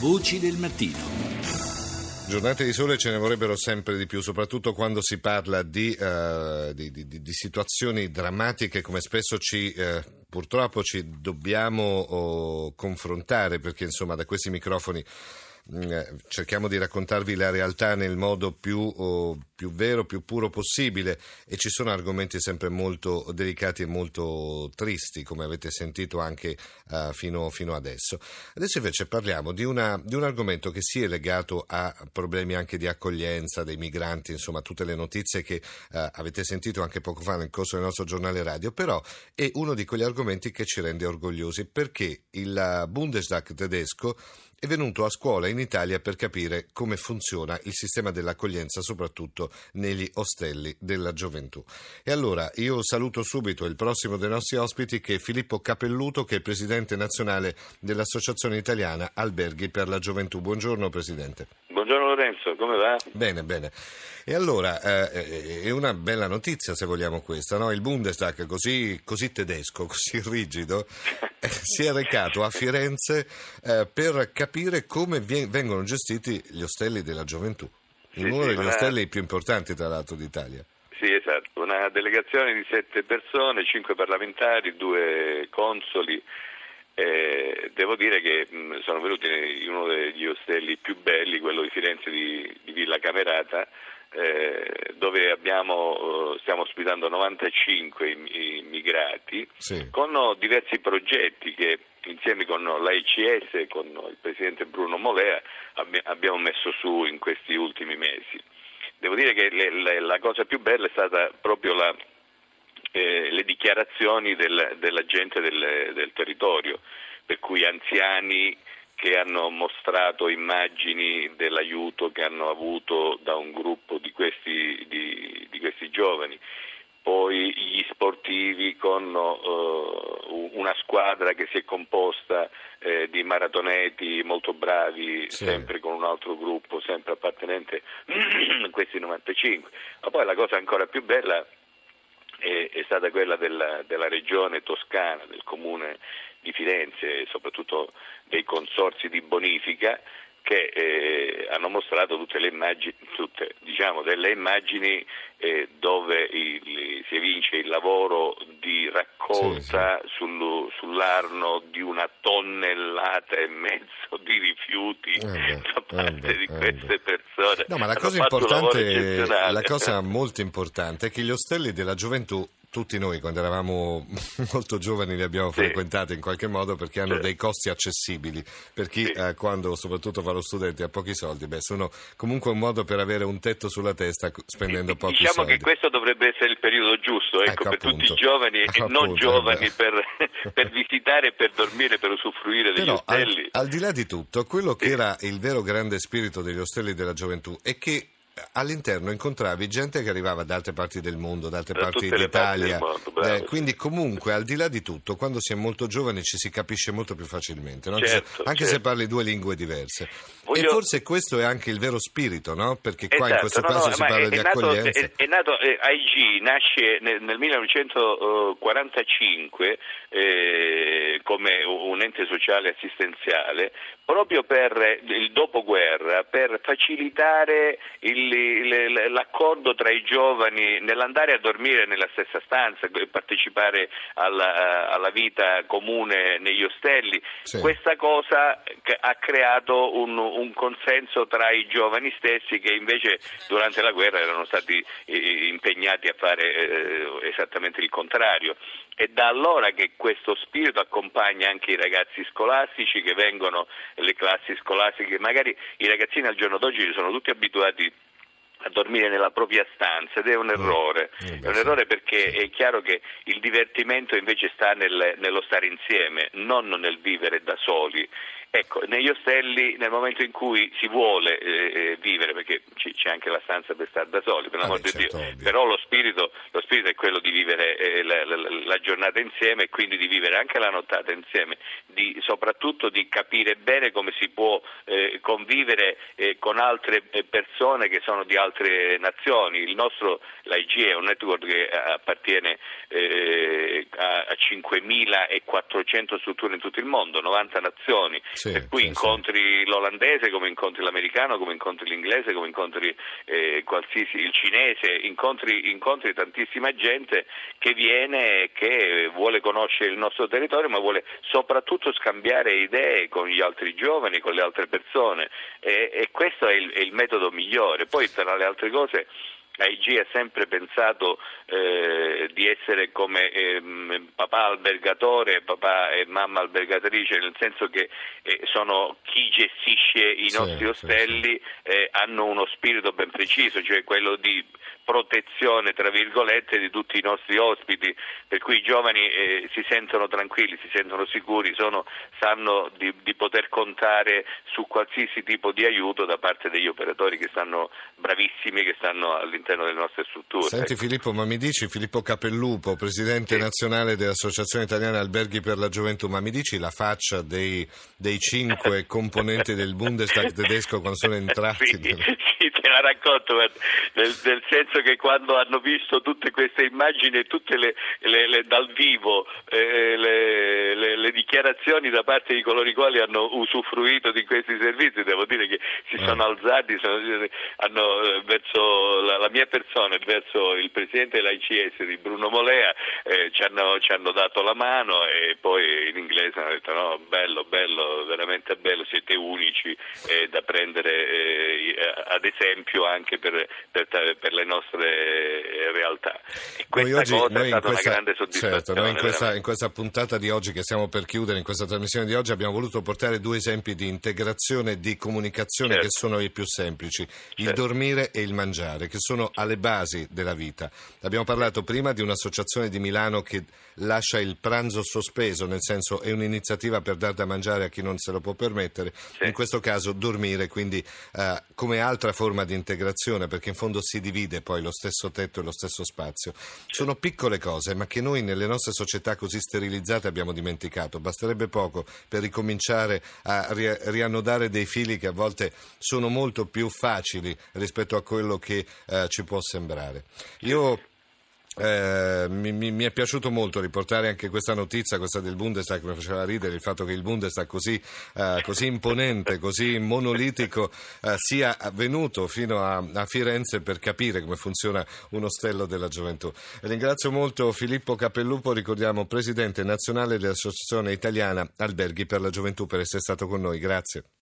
Voci del mattino. Giornate di sole ce ne vorrebbero sempre di più, soprattutto quando si parla di, uh, di, di, di situazioni drammatiche come spesso ci, uh, purtroppo ci dobbiamo oh, confrontare, perché insomma da questi microfoni cerchiamo di raccontarvi la realtà nel modo più, oh, più, vero, più puro possibile e ci sono argomenti sempre molto delicati e molto tristi, come avete sentito anche uh, fino, fino, adesso. Adesso invece parliamo di, una, di, un argomento che si è legato a problemi anche di accoglienza dei migranti, insomma tutte le notizie che uh, avete sentito anche poco fa nel corso del nostro giornale radio, però è uno di quegli argomenti che ci rende orgogliosi perché il Bundestag tedesco è venuto a scuola in Italia per capire come funziona il sistema dell'accoglienza, soprattutto negli ostelli della gioventù. E allora io saluto subito il prossimo dei nostri ospiti che è Filippo Capelluto, che è presidente nazionale dell'Associazione Italiana Alberghi per la Gioventù. Buongiorno Presidente. Lorenzo, come va? Bene, bene. E allora eh, è una bella notizia se vogliamo questa, no? Il Bundestag così, così tedesco, così rigido, eh, si è recato a Firenze eh, per capire come vien- vengono gestiti gli ostelli della gioventù, sì, uno sì, degli una... ostelli più importanti tra l'altro d'Italia. Sì, esatto, una delegazione di sette persone, cinque parlamentari, due consoli. Devo dire che mh, sono venuti in uno degli ostelli più belli, quello di Firenze di, di Villa Camerata, eh, dove abbiamo, eh, stiamo ospitando 95 immigrati sì. con diversi progetti che insieme con l'AICS e con il presidente Bruno Molea abbiamo messo su in questi ultimi mesi. Devo dire che le, le, la cosa più bella è stata proprio la, eh, le dichiarazioni del, della gente del, del territorio, per cui anziani che hanno mostrato immagini dell'aiuto che hanno avuto da un gruppo di questi, di, di questi giovani, poi gli sportivi con uh, una squadra che si è composta eh, di maratoneti molto bravi, sì. sempre con un altro gruppo, sempre appartenente a questi 95. Ma poi la cosa ancora più bella è, è stata quella della, della regione toscana, del comune di Firenze e soprattutto dei consorsi di bonifica che eh, hanno mostrato tutte le immagini, tutte, diciamo, delle immagini eh, dove il, si evince il lavoro di raccolta sì, sì. Sul, sull'Arno di una tonnellata e mezzo di rifiuti eh da parte eh di queste persone. No, ma la cosa importante, la cosa molto importante è che gli ostelli della gioventù tutti noi quando eravamo molto giovani li abbiamo sì. frequentati in qualche modo perché hanno sì. dei costi accessibili per chi sì. eh, quando soprattutto fa lo studente ha pochi soldi beh sono comunque un modo per avere un tetto sulla testa spendendo pochi diciamo soldi diciamo che questo dovrebbe essere il periodo giusto ecco, ecco per tutti i giovani e appunto, non giovani per, per, visitare per dormire per usufruire degli Però, ostelli al, al, di là di tutto quello che era il vero grande spirito degli ostelli della gioventù è che all'interno incontravi gente che arrivava da altre parti del mondo, da altre da parti d'Italia. Parti mondo, eh, quindi comunque al di là di tutto, quando si è molto giovani ci si capisce molto più facilmente, no? certo, anche certo. se parli due lingue diverse. Voglio... E forse questo è anche il vero spirito, no? Perché qua esatto, in questo no, caso no, si parla è, di nato, accoglienza. È, è nato eh, AIG, nasce nel, nel 1945 eh, come un ente sociale assistenziale proprio per il dopoguerra, per facilitare il il, l'accordo tra i giovani nell'andare a dormire nella stessa stanza, partecipare alla, alla vita comune negli ostelli, sì. questa cosa ha creato un, un, consenso tra i giovani stessi che invece durante la guerra erano stati eh, impegnati a fare eh, esattamente il contrario. È da allora che questo spirito accompagna anche i ragazzi scolastici che vengono, le classi scolastiche, magari i ragazzini al giorno d'oggi sono tutti abituati a dormire nella propria stanza ed è un errore, mm. è un errore perché è chiaro che il divertimento invece sta nel, nello stare insieme, non nel vivere da soli Ecco, negli ostelli nel momento in cui si vuole eh, eh vivere, perché c'è anche la stanza per stare da soli, per l'amor ah, di certo, Dio, però lo spirito, lo spirito, è quello di vivere eh, la, la, la, giornata insieme e quindi di vivere anche la nottata insieme, di, soprattutto di capire bene come si può eh, convivere eh, con altre eh, persone che sono di altre nazioni. Il nostro, l'AIG è un network che appartiene a 5.400 strutture in tutto il mondo, 90 nazioni. Sì sì, per cui sì, incontri l'olandese come incontri l'americano, come incontri l'inglese, come incontri eh, qualsiasi il cinese, incontri, incontri tantissima gente che viene e che vuole conoscere il nostro territorio ma vuole soprattutto scambiare idee con gli altri giovani, con le altre persone e, e questo è il, è il metodo migliore. Poi tra le altre cose AIG ha sempre pensato eh, di essere come eh, papà albergatore, papà e mamma albergatrice, nel senso che eh, sono chi gestisce i nostri sì, ostelli, sì, sì. Eh, hanno uno spirito ben preciso, cioè quello di protezione tra virgolette di tutti i nostri ospiti, per cui i giovani eh, si sentono tranquilli, si sentono sicuri, sono, sanno di, di, poter contare su qualsiasi tipo di aiuto da parte degli operatori che stanno bravissimi, che stanno all'interno delle nostre strutture. Senti Filippo, ma mi dici Filippo Capellupo, presidente sì. nazionale dell'Associazione Italiana Alberghi per la Gioventù, ma mi dici la faccia dei, dei cinque componenti del Bundestag tedesco quando sono entrati? sì, sì, te la racconto, nel, nel senso che quando hanno visto tutte queste immagini, tutte le, le, le, dal vivo, eh, le, le, dichiarazioni da parte di coloro i quali hanno usufruito di questi servizi, devo dire che si sono eh. alzati sono, hanno, eh, verso la, la, mia persona e verso il presidente dell'ICS di Bruno Molea eh, ci, hanno, ci, hanno, dato la mano e poi in inglese hanno detto no, bello, bello, veramente bello, siete unici eh, da prendere eh, ad esempio anche per, per, per le nostre nostre realtà. E questa oggi, cosa è stata questa, una grande soddisfazione. Certo, noi in questa, in questa, puntata di oggi che stiamo per chiudere, in questa trasmissione di oggi, abbiamo voluto portare due esempi di integrazione e di comunicazione certo. che sono i più semplici, certo. il dormire e il mangiare, che sono alle basi della vita. Abbiamo parlato prima di un'associazione di Milano che lascia il pranzo sospeso, nel senso è un'iniziativa per dar da mangiare a chi non se lo può permettere, sì. in questo caso dormire, quindi eh, come altra forma di integrazione, perché in fondo si divide poi lo stesso tetto e lo stesso spazio. Sono piccole cose, ma che noi nelle nostre società così sterilizzate abbiamo dimenticato. Basterebbe poco per ricominciare a ri- riannodare dei fili che a volte sono molto più facili rispetto a quello che eh, ci può sembrare. Io eh, mi, mi, è piaciuto molto riportare anche questa notizia, questa del Bundestag, mi faceva ridere il fatto che il Bundestag così, eh, così imponente, così monolitico eh, sia venuto fino a, a, Firenze per capire come funziona un ostello della gioventù. Ringrazio molto Filippo Capellupo, ricordiamo Presidente nazionale dell'Associazione Italiana Alberghi per la Gioventù per essere stato con noi. Grazie.